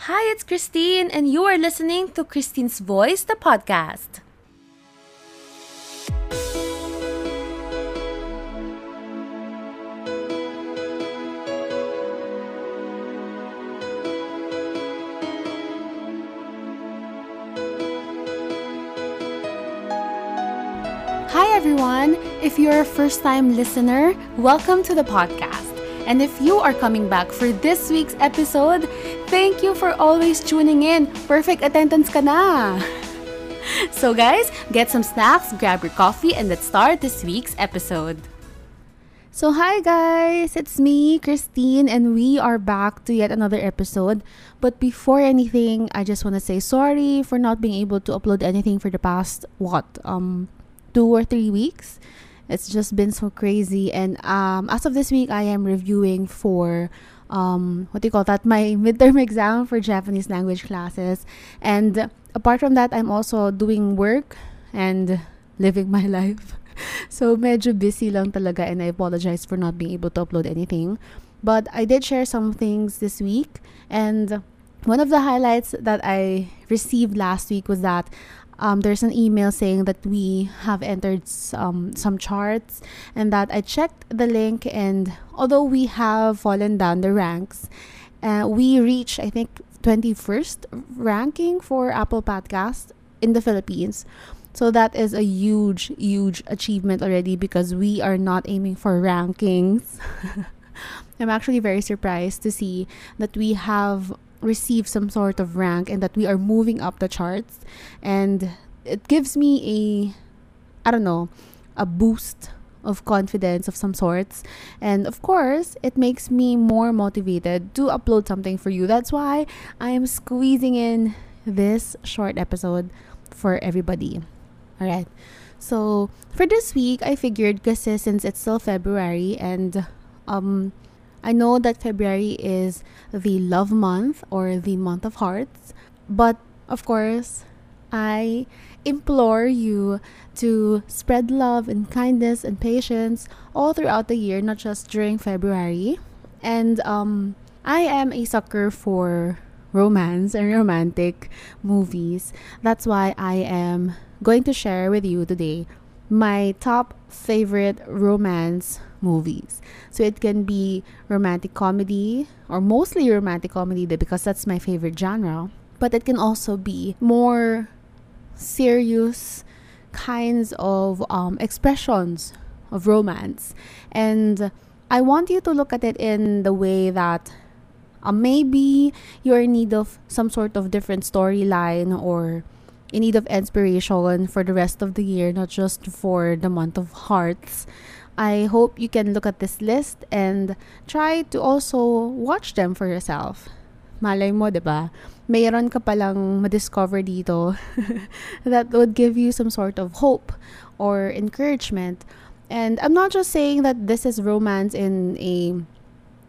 Hi, it's Christine, and you are listening to Christine's Voice, the podcast. Hi, everyone. If you're a first time listener, welcome to the podcast. And if you are coming back for this week's episode, thank you for always tuning in. Perfect attendance ka na. So, guys, get some snacks, grab your coffee, and let's start this week's episode. So, hi guys, it's me, Christine, and we are back to yet another episode. But before anything, I just want to say sorry for not being able to upload anything for the past, what, um, two or three weeks. It's just been so crazy. And um, as of this week, I am reviewing for um, what do you call that? My midterm exam for Japanese language classes. And apart from that, I'm also doing work and living my life. So medyo busy lang talaga and I apologize for not being able to upload anything. But I did share some things this week and one of the highlights that I received last week was that um, there's an email saying that we have entered um, some charts and that I checked the link and although we have fallen down the ranks, uh, we reached I think 21st ranking for Apple Podcast in the Philippines. So that is a huge, huge achievement already because we are not aiming for rankings. I'm actually very surprised to see that we have received some sort of rank and that we are moving up the charts. And it gives me a, I don't know, a boost of confidence of some sorts. And of course, it makes me more motivated to upload something for you. That's why I am squeezing in this short episode for everybody. All right. So, for this week, I figured kasi since it's still February and um I know that February is the love month or the month of hearts, but of course, I implore you to spread love and kindness and patience all throughout the year, not just during February. And um, I am a sucker for romance and romantic movies. That's why I am going to share with you today my top favorite romance movies. So it can be romantic comedy or mostly romantic comedy because that's my favorite genre. But it can also be more serious kinds of um, expressions of romance. And I want you to look at it in the way that uh, maybe you're in need of some sort of different storyline or in need of inspiration for the rest of the year, not just for the month of hearts. I hope you can look at this list and try to also watch them for yourself. Malay mo, di ba? Mayroon ka palang ma-discover dito that would give you some sort of hope or encouragement. And I'm not just saying that this is romance in a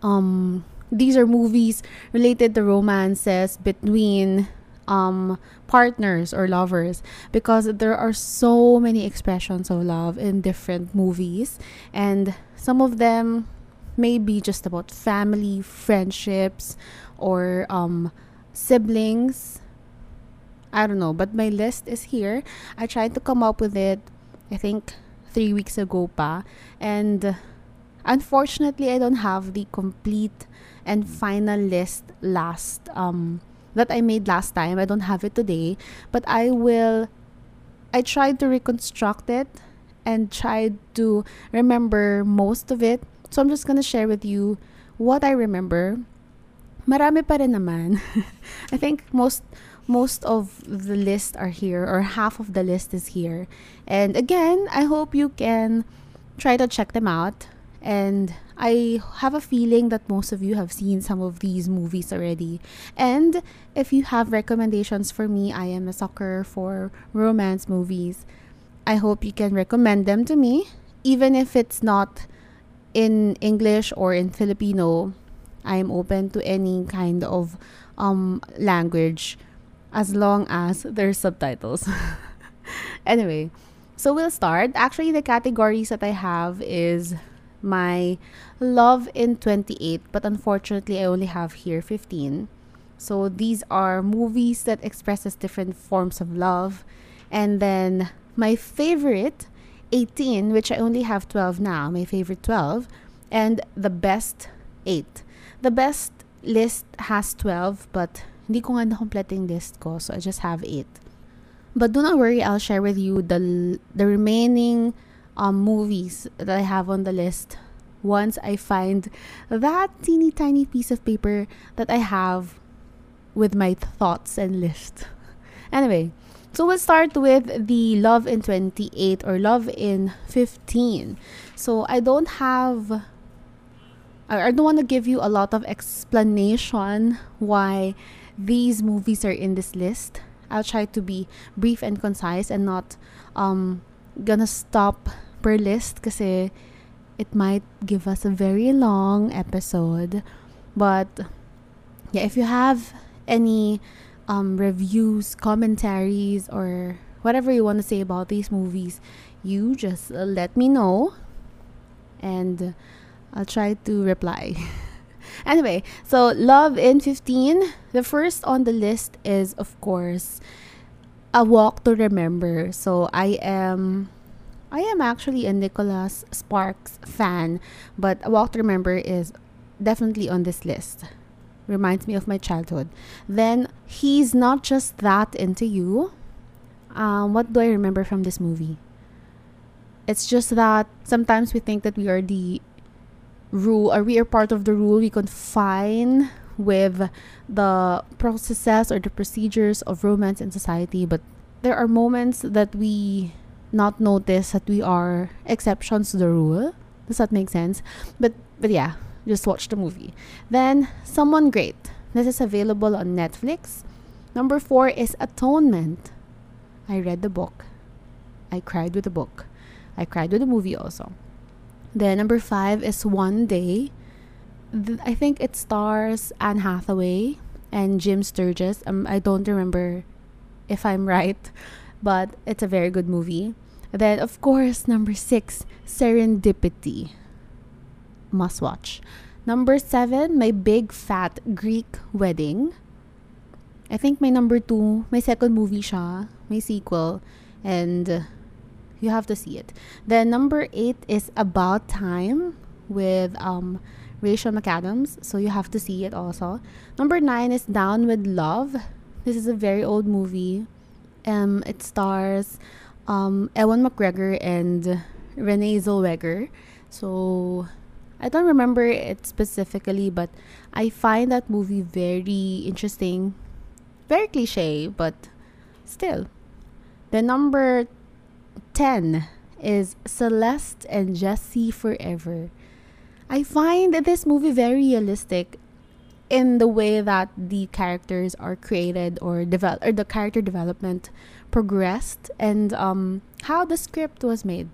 um these are movies related to romances between um, partners or lovers because there are so many expressions of love in different movies. And some of them may be just about family friendships or um, siblings. I don't know but my list is here. I tried to come up with it i think three weeks ago pa. And unfortunately i don't have the complete and final list last um that I made last time. I don't have it today, but I will I tried to reconstruct it and tried to remember most of it. So I'm just going to share with you what I remember. Marami pa rin naman. I think most most of the list are here or half of the list is here. And again, I hope you can try to check them out and I have a feeling that most of you have seen some of these movies already. And if you have recommendations for me, I am a sucker for romance movies. I hope you can recommend them to me, even if it's not in English or in Filipino. I am open to any kind of um, language as long as there's subtitles. anyway, so we'll start. Actually, the categories that I have is my love in 28, but unfortunately, I only have here 15. So these are movies that expresses different forms of love. And then my favorite 18, which I only have 12 now, my favorite 12, and the best 8. The best list has 12, but hindi ko nga na-complete yung list ko, so I just have 8. But do not worry, I'll share with you the the remaining um, movies that I have on the list once I find that teeny tiny piece of paper that I have with my thoughts and list. Anyway, so we'll start with the Love in 28 or Love in 15. So I don't have I don't want to give you a lot of explanation why these movies are in this list. I'll try to be brief and concise and not um gonna stop per list kasi it might give us a very long episode. But yeah, if you have any um, reviews, commentaries, or whatever you want to say about these movies, you just uh, let me know and I'll try to reply. anyway, so Love in 15, the first on the list is, of course, A Walk to Remember. So I am. I am actually a Nicholas Sparks fan, but A Walk to Remember is definitely on this list reminds me of my childhood. Then he's not just that into you. Um, what do I remember from this movie? It's just that sometimes we think that we are the rule or we are part of the rule. We confine with the processes or the procedures of romance in society, but there are moments that we not notice that we are exceptions to the rule. Does that make sense? But but yeah, just watch the movie. Then, Someone Great. This is available on Netflix. Number four is Atonement. I read the book. I cried with the book. I cried with the movie also. Then number five is One Day. I think it stars Anne Hathaway and Jim Sturgess. Um, I don't remember if I'm right, but it's a very good movie. Then, of course, number six, Serendipity must watch. Number seven, my big fat Greek wedding. I think my number two, my second movie siya, my sequel, and you have to see it. Then number eight is About Time with um, Rachel McAdams, so you have to see it also. Number nine is Down with Love. This is a very old movie. Um, it stars um, Ewan McGregor and Renee Zellweger. So I don't remember it specifically, but I find that movie very interesting. Very cliche, but still. The number 10 is Celeste and Jesse Forever. I find this movie very realistic in the way that the characters are created or develop or the character development progressed and um, how the script was made.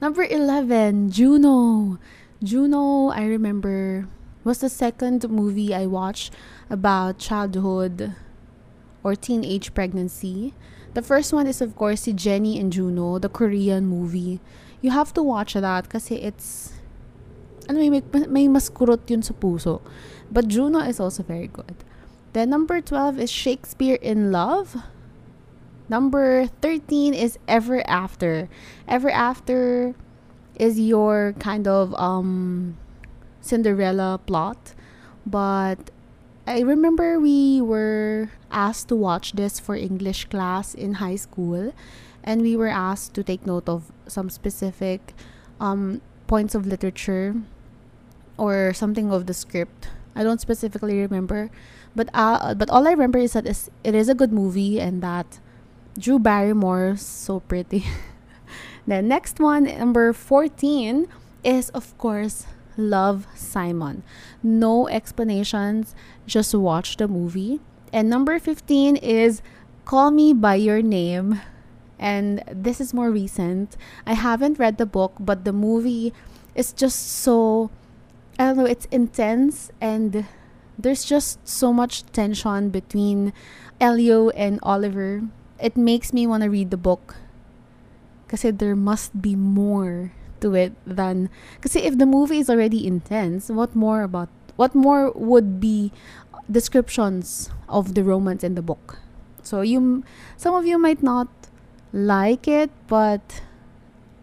Number 11, Juno. Juno, I remember, was the second movie I watched about childhood or teenage pregnancy. The first one is, of course, Jenny and Juno, the Korean movie. You have to watch that because it's ano may, may maskurot yun sa puso. But Juno is also very good. Then number 12 is Shakespeare in Love. Number 13 is Ever After. Ever After is your kind of um Cinderella plot, but I remember we were asked to watch this for English class in high school and we were asked to take note of some specific um, points of literature or something of the script. I don't specifically remember, but uh, but all I remember is that it is a good movie and that Drew Barrymore so pretty. the next one, number 14, is of course Love Simon. No explanations, just watch the movie. And number 15 is Call Me By Your Name. And this is more recent. I haven't read the book, but the movie is just so I don't know, it's intense and there's just so much tension between Elio and Oliver it makes me want to read the book. Kasi there must be more to it than kasi if the movie is already intense, what more about what more would be descriptions of the romance in the book. So you some of you might not like it, but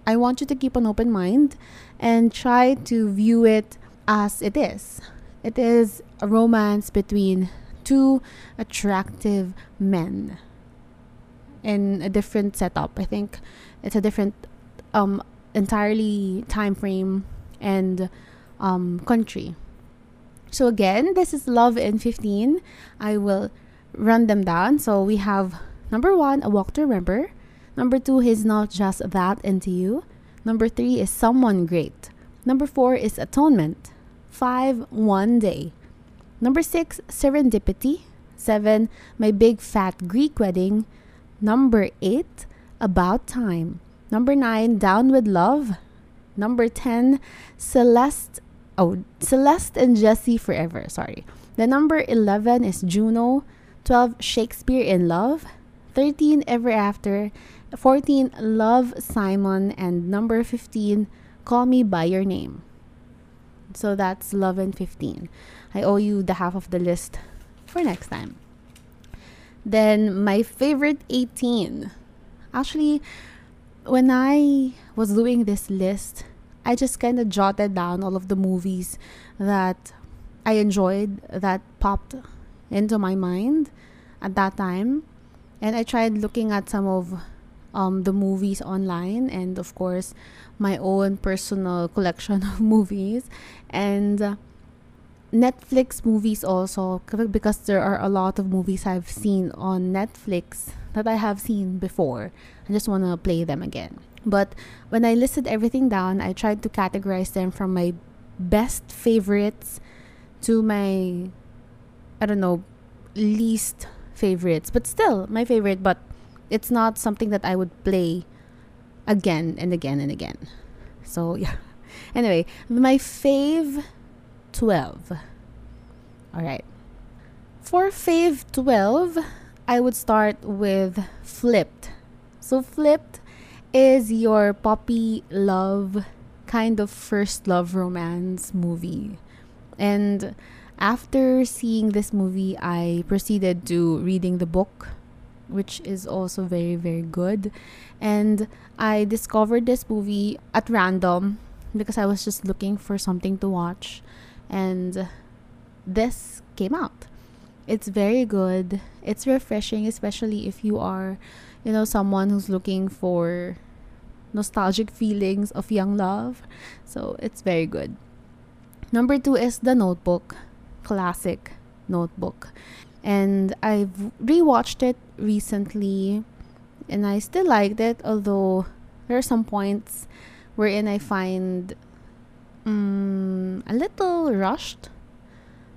I want you to keep an open mind and try to view it as it is. It is a romance between two attractive men in a different setup. I think it's a different um entirely time frame and um country. So again, this is Love in 15. I will run them down. So we have number 1, A Walk to Remember. Number 2 he's Not Just That Into You. Number 3 is Someone Great. Number 4 is Atonement. 5 One Day. Number 6 Serendipity. 7 My Big Fat Greek Wedding. Number 8 About Time. Number 9 Down with Love. Number 10 Celeste oh, Celeste and Jesse Forever. Sorry. The number 11 is Juno. 12, Shakespeare in Love. 13, Ever After. 14, Love Simon. And number 15, Call Me By Your Name. So that's Love and 15. I owe you the half of the list for next time. Then my favorite 18. Actually, when I was doing this list, I just kind of jotted down all of the movies that I enjoyed that popped into my mind at that time. And I tried looking at some of um, the movies online and, of course, my own personal collection of movies. And uh, Netflix movies also, because there are a lot of movies I've seen on Netflix that I have seen before. I just want to play them again. But when I listed everything down, I tried to categorize them from my best favorites to my, I don't know, least favorites. But still, my favorite, but it's not something that I would play again and again and again. So, yeah. Anyway, my fave 12. All right. For fave 12, I would start with Flipped. So, Flipped is your poppy love kind of first love romance movie. And after seeing this movie, I proceeded to reading the book, which is also very, very good. And I discovered this movie at random because I was just looking for something to watch. And this came out. It's very good. It's refreshing, especially if you are you know, someone who's looking for nostalgic feelings of young love. So it's very good. Number two is The Notebook, classic notebook. And I've rewatched it recently and I still liked it, although there are some points wherein I find um, a little rushed.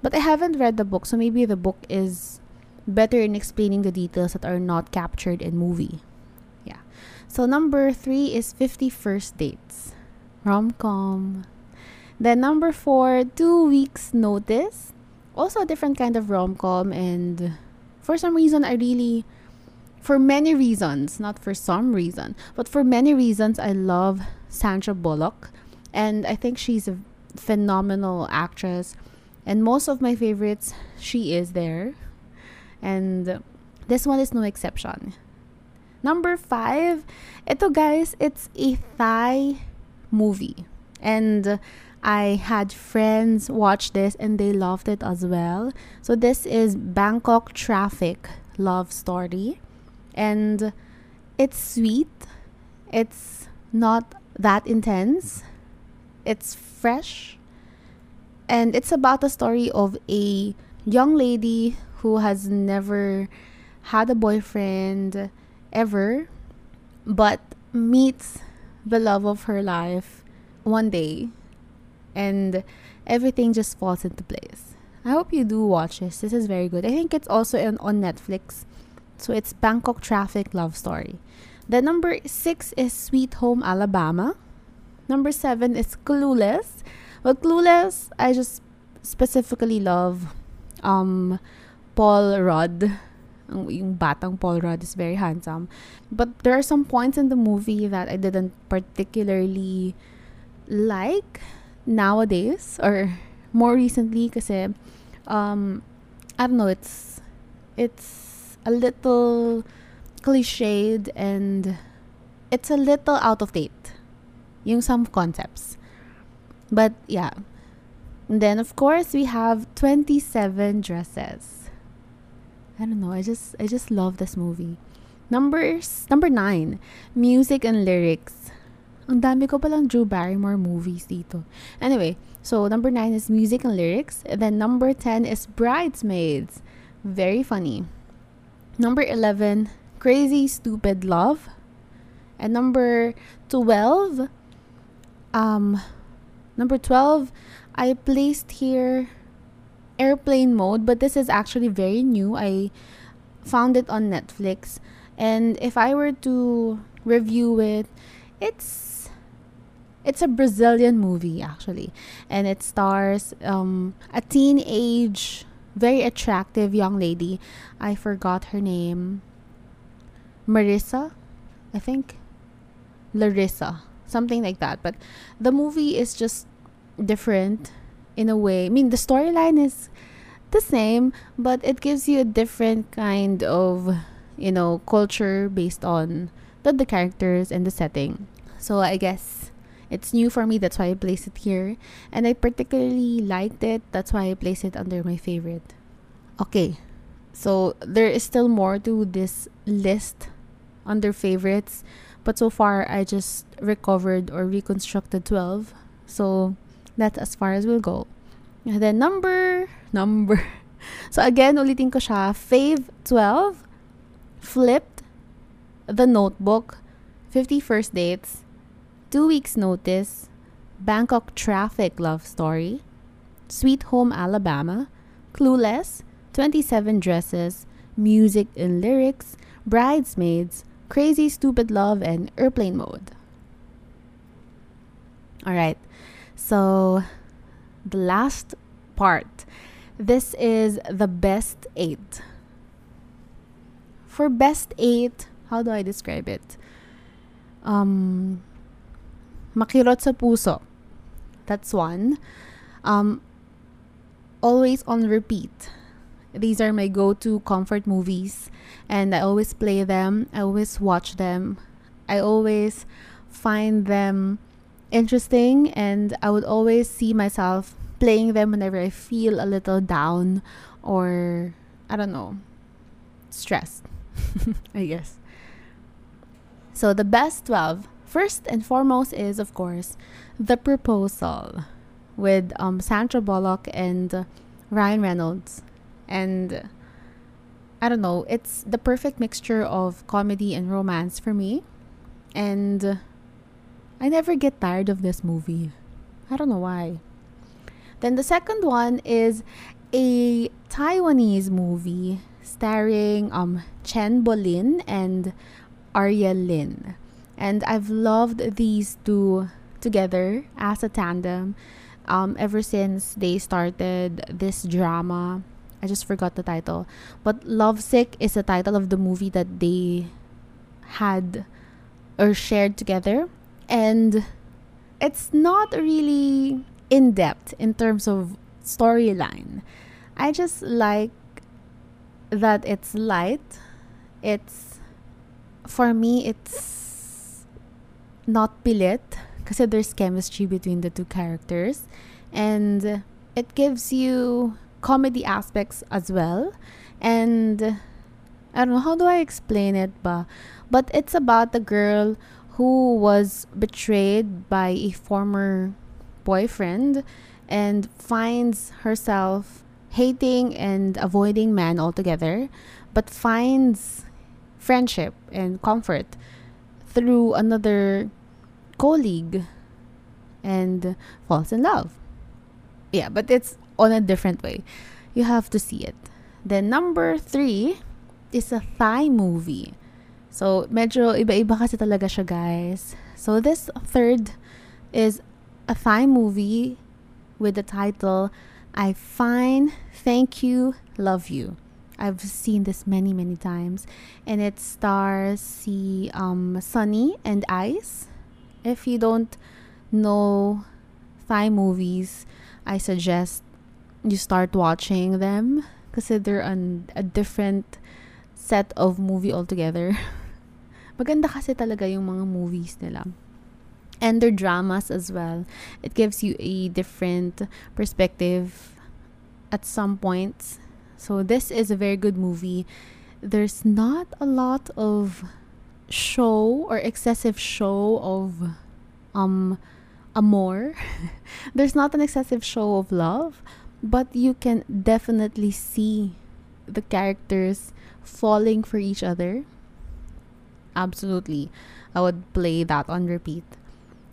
But I haven't read the book, so maybe the book is better in explaining the details that are not captured in movie. Yeah. So number three is 50 First Dates. Rom-com. Then number four, Two Weeks Notice. Also a different kind of rom-com and for some reason I really for many reasons, not for some reason, but for many reasons I love Sandra Bullock and I think she's a phenomenal actress and most of my favorites she is there and this one is no exception. Number five, ito guys, it's a Thai movie. And I had friends watch this and they loved it as well. So this is Bangkok Traffic Love Story. And it's sweet. It's not that intense. It's fresh. And it's about the story of a young lady who has never had a boyfriend ever, but meets the love of her life one day and everything just falls into place. I hope you do watch this. This is very good. I think it's also on, on Netflix. So it's Bangkok Traffic Love Story. The number six is Sweet Home Alabama. Number seven is Clueless. Well, Clueless, I just specifically love um Paul Rudd. Yung batang Paul Rudd is very handsome. But there are some points in the movie that I didn't particularly like nowadays or more recently kasi um, I don't know, it's it's a little cliched and it's a little out of date. Yung some concepts. But yeah. And then of course we have 27 dresses. I don't know, I just I just love this movie. Numbers number 9, music and lyrics. Ang dami ko palang Drew Barrymore movies dito. Anyway, so number 9 is music and lyrics. And then number 10 is Bridesmaids. Very funny. Number 11, Crazy Stupid Love. And number 12, um, number 12, I placed here airplane mode, but this is actually very new. I found it on Netflix. And if I were to review it, it's it's a Brazilian movie actually, and it stars um, a teenage, very attractive young lady. I forgot her name. Marissa, I think. Larissa, something like that. But the movie is just different in a way. I mean, the storyline is the same, but it gives you a different kind of, you know, culture based on the, the characters and the setting. So I guess it's new for me. That's why I placed it here. And I particularly liked it. That's why I placed it under my favorite. Okay. So there is still more to this list under favorites. But so far, I just recovered or reconstructed 12. So that's as far as we'll go. And then number, number. So again, ulitin ko siya. Fave 12, Flipped, The Notebook, 50 First Dates, Two Weeks Notice, Bangkok Traffic Love Story, Sweet Home Alabama, Clueless, 27 Dresses, Music and Lyrics, Bridesmaids, Crazy Stupid Love, and Airplane Mode. Alright, so the last part. This is the best eight. For best eight, how do I describe it? Um, makirot sa puso. That's one. Um, always on repeat. These are my go-to comfort movies, and I always play them. I always watch them. I always find them interesting, and I would always see myself playing them whenever I feel a little down or I don't know, stressed. I guess. So the best 12 first and foremost is of course The Proposal with um Sandra Bullock and Ryan Reynolds and I don't know, it's the perfect mixture of comedy and romance for me. And I never get tired of this movie. I don't know why. Then the second one is a Taiwanese movie starring um Chen Bolin and Ariel Lin. And I've loved these two together as a tandem um, ever since they started this drama. I just forgot the title. But Lovesick is the title of the movie that they had or shared together. And it's not really in depth in terms of storyline. I just like that it's light. It's for me it's not pilit because there's chemistry between the two characters. And it gives you comedy aspects as well. And I don't know how do I explain it but but it's about the girl who was betrayed by a former boyfriend and finds herself hating and avoiding men altogether, but finds friendship and comfort through another colleague and falls in love. Yeah, but it's on a different way. You have to see it. Then number three is a Thai movie. So, medyo iba-iba kasi talaga siya, guys. So, this third is a Thai movie with the title I Fine, Thank You, Love You. I've seen this many, many times. And it stars the um, Sunny and Ice. If you don't know Thai movies, I suggest you start watching them because they're an, a different set of movie altogether. Maganda kasi talaga yung mga movies nila. And their dramas as well. It gives you a different perspective at some points. So this is a very good movie. There's not a lot of show or excessive show of um amor. There's not an excessive show of love, but you can definitely see the characters falling for each other. Absolutely. I would play that on repeat.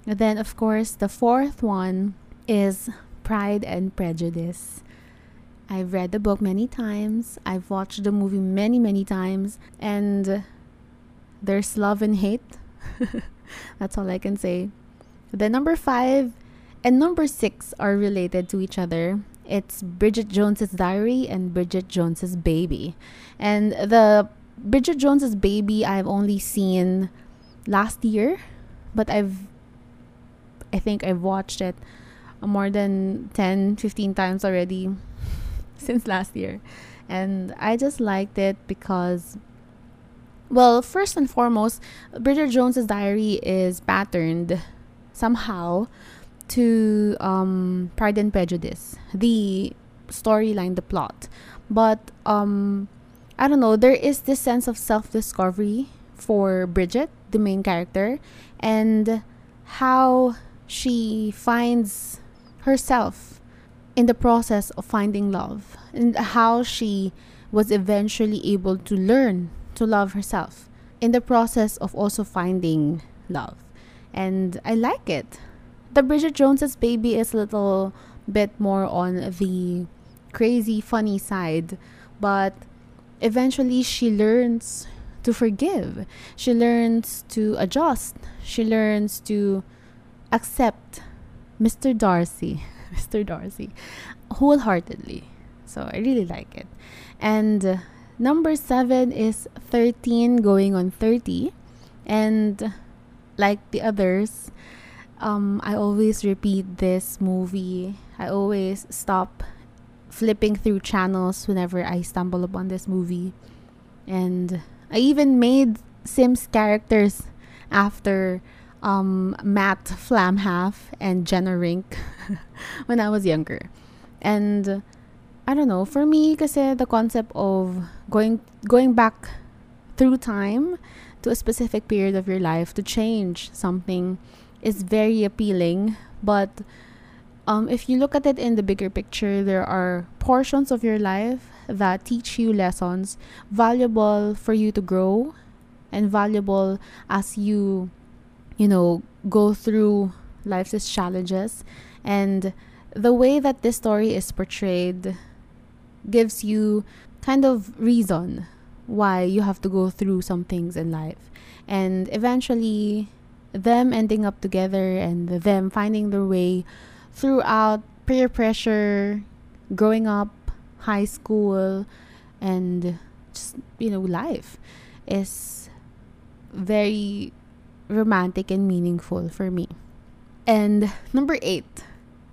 And then, of course, the fourth one is Pride and Prejudice. I've read the book many times, I've watched the movie many, many times, and there's love and hate. That's all I can say. The number five and number six are related to each other. It's Bridget Jones's Diary and Bridget Jones's Baby. And the Bridget Jones's Baby I've only seen last year, but I've I think I've watched it more than 10, 15 times already since last year. And I just liked it because well, first and foremost, Bridget Jones's Diary is patterned somehow to um, Pride and Prejudice, the storyline, the plot. But um, I don't know, there is this sense of self discovery for Bridget, the main character, and how she finds herself in the process of finding love, and how she was eventually able to learn to love herself in the process of also finding love. And I like it. The Bridget Jones's baby is a little bit more on the crazy funny side, but eventually she learns to forgive. She learns to adjust. She learns to accept Mr. Darcy, Mr. Darcy, wholeheartedly. So I really like it. And Number seven is 13 going on 30. And like the others, um, I always repeat this movie. I always stop flipping through channels whenever I stumble upon this movie. And I even made Sims characters after um, Matt Flamhaff and Jenna Rink when I was younger. And I don't know, for me kasi the concept of going going back through time to a specific period of your life to change something is very appealing, but um, if you look at it in the bigger picture, there are portions of your life that teach you lessons valuable for you to grow and valuable as you, you know, go through life's challenges. And the way that this story is portrayed gives you kind of reason why you have to go through some things in life. And eventually, them ending up together and them finding their way throughout peer pressure, growing up, high school, and just, you know, life is very romantic and meaningful for me. And number eight,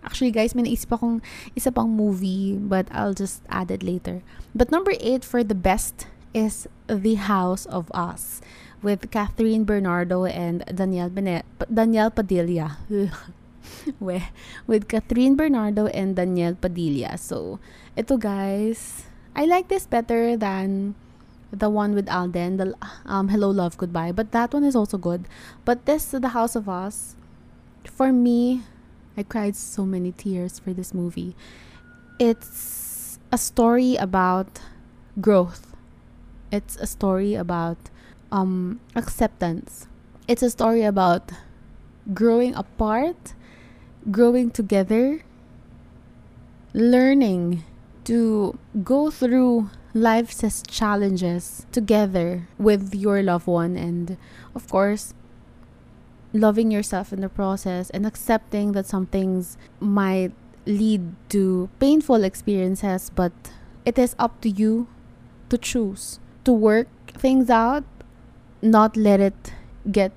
Actually, guys, may naisip akong isa pang movie, but I'll just add it later. But number eight for the best is The House of Us with Kathryn Bernardo and Daniel, Bene- Daniel Padilla. with Kathryn Bernardo and Daniel Padilla. So, ito guys, I like this better than the one with Alden, the um, Hello Love Goodbye. But that one is also good. But this, The House of Us, for me, I cried so many tears for this movie. It's a story about growth. It's a story about um, acceptance. It's a story about growing apart, growing together, learning to go through life's challenges together with your loved one and of course loving yourself in the process and accepting that some things might lead to painful experiences, but it is up to you to choose to work things out, not let it get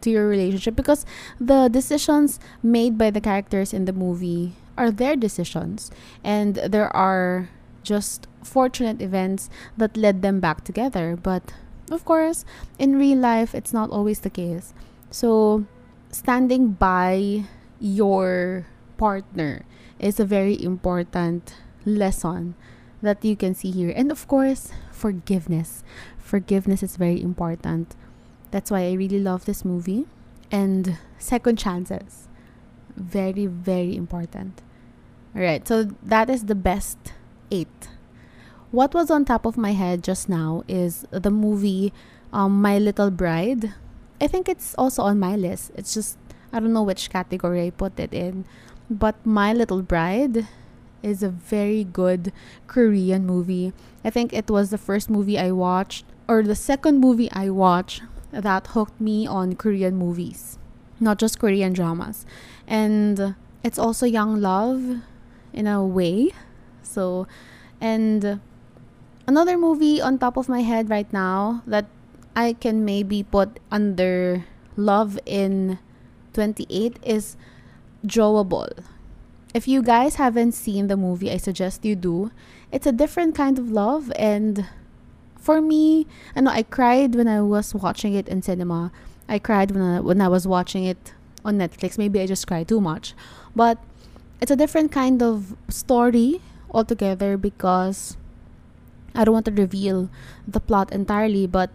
to your relationship because the decisions made by the characters in the movie are their decisions and there are just fortunate events that led them back together. But of course, in real life, it's not always the case. So, standing by your partner is a very important lesson that you can see here. And of course, forgiveness. Forgiveness is very important. That's why I really love this movie. And second chances. Very, very important. Alright, so that is the best eight. What was on top of my head just now is the movie um, My Little Bride. I think it's also on my list. It's just, I don't know which category I put it in. But My Little Bride is a very good Korean movie. I think it was the first movie I watched, or the second movie I watched that hooked me on Korean movies, not just Korean dramas. And it's also young love in a way. So, and another movie on top of my head right now that I can maybe put under Love in 28 is Drawable. If you guys haven't seen the movie, I suggest you do. It's a different kind of love and for me, I know I cried when I was watching it in cinema. I cried when I, when I was watching it on Netflix. Maybe I just cried too much. But it's a different kind of story altogether because I don't want to reveal the plot entirely, but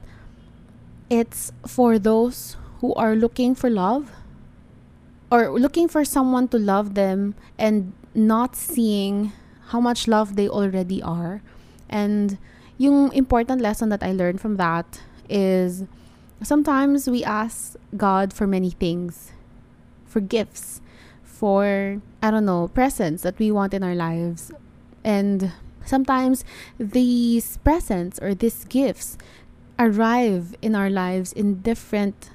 it's for those who are looking for love or looking for someone to love them and not seeing how much love they already are. And yung important lesson that I learned from that is sometimes we ask God for many things, for gifts, for, I don't know, presents that we want in our lives. And sometimes these presents or these gifts arrive in our lives in different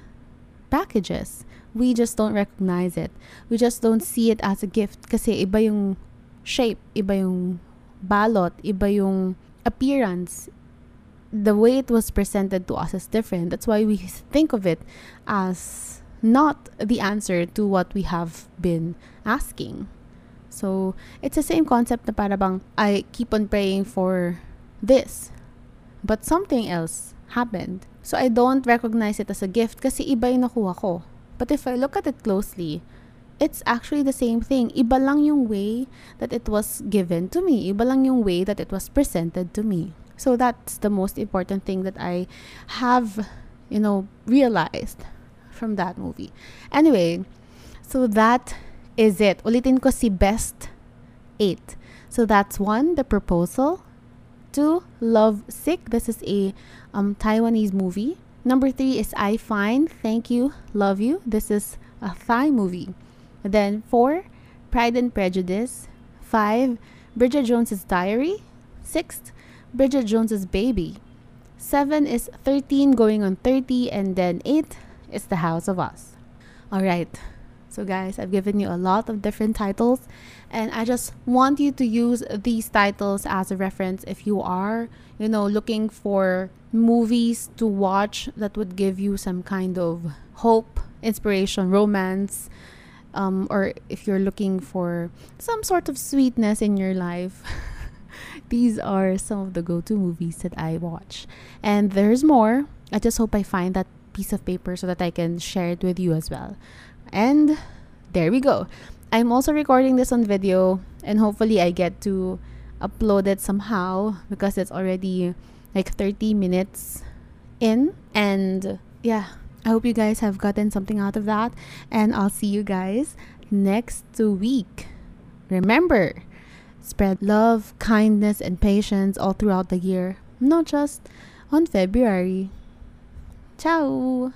packages we just don't recognize it. We just don't see it as a gift kasi iba yung shape, iba yung balot, iba yung appearance. The way it was presented to us is different. That's why we think of it as not the answer to what we have been asking. So, it's the same concept na para bang I keep on praying for this. But something else happened. So, I don't recognize it as a gift kasi iba yung nakuha ko. But if I look at it closely, it's actually the same thing. Iba lang yung way that it was given to me. Iba lang yung way that it was presented to me. So that's the most important thing that I have, you know, realized from that movie. Anyway, so that is it. Ulitin ko si best 8. So that's one, the proposal. Two, Love Sick. This is a um, Taiwanese movie. Number three is I Fine, Thank You, Love You. This is a Thai movie. Then four, Pride and Prejudice. Five, Bridget Jones's Diary. Six, Bridget Jones's Baby. Seven is 13 going on 30. And then eight is The House of Us. All right. So, guys, I've given you a lot of different titles, and I just want you to use these titles as a reference if you are, you know, looking for movies to watch that would give you some kind of hope, inspiration, romance, um, or if you're looking for some sort of sweetness in your life. these are some of the go to movies that I watch. And there's more. I just hope I find that piece of paper so that I can share it with you as well. And there we go. I'm also recording this on video and hopefully I get to upload it somehow because it's already like 30 minutes in and yeah, I hope you guys have gotten something out of that and I'll see you guys next week. Remember, spread love, kindness and patience all throughout the year, not just on February. Ciao.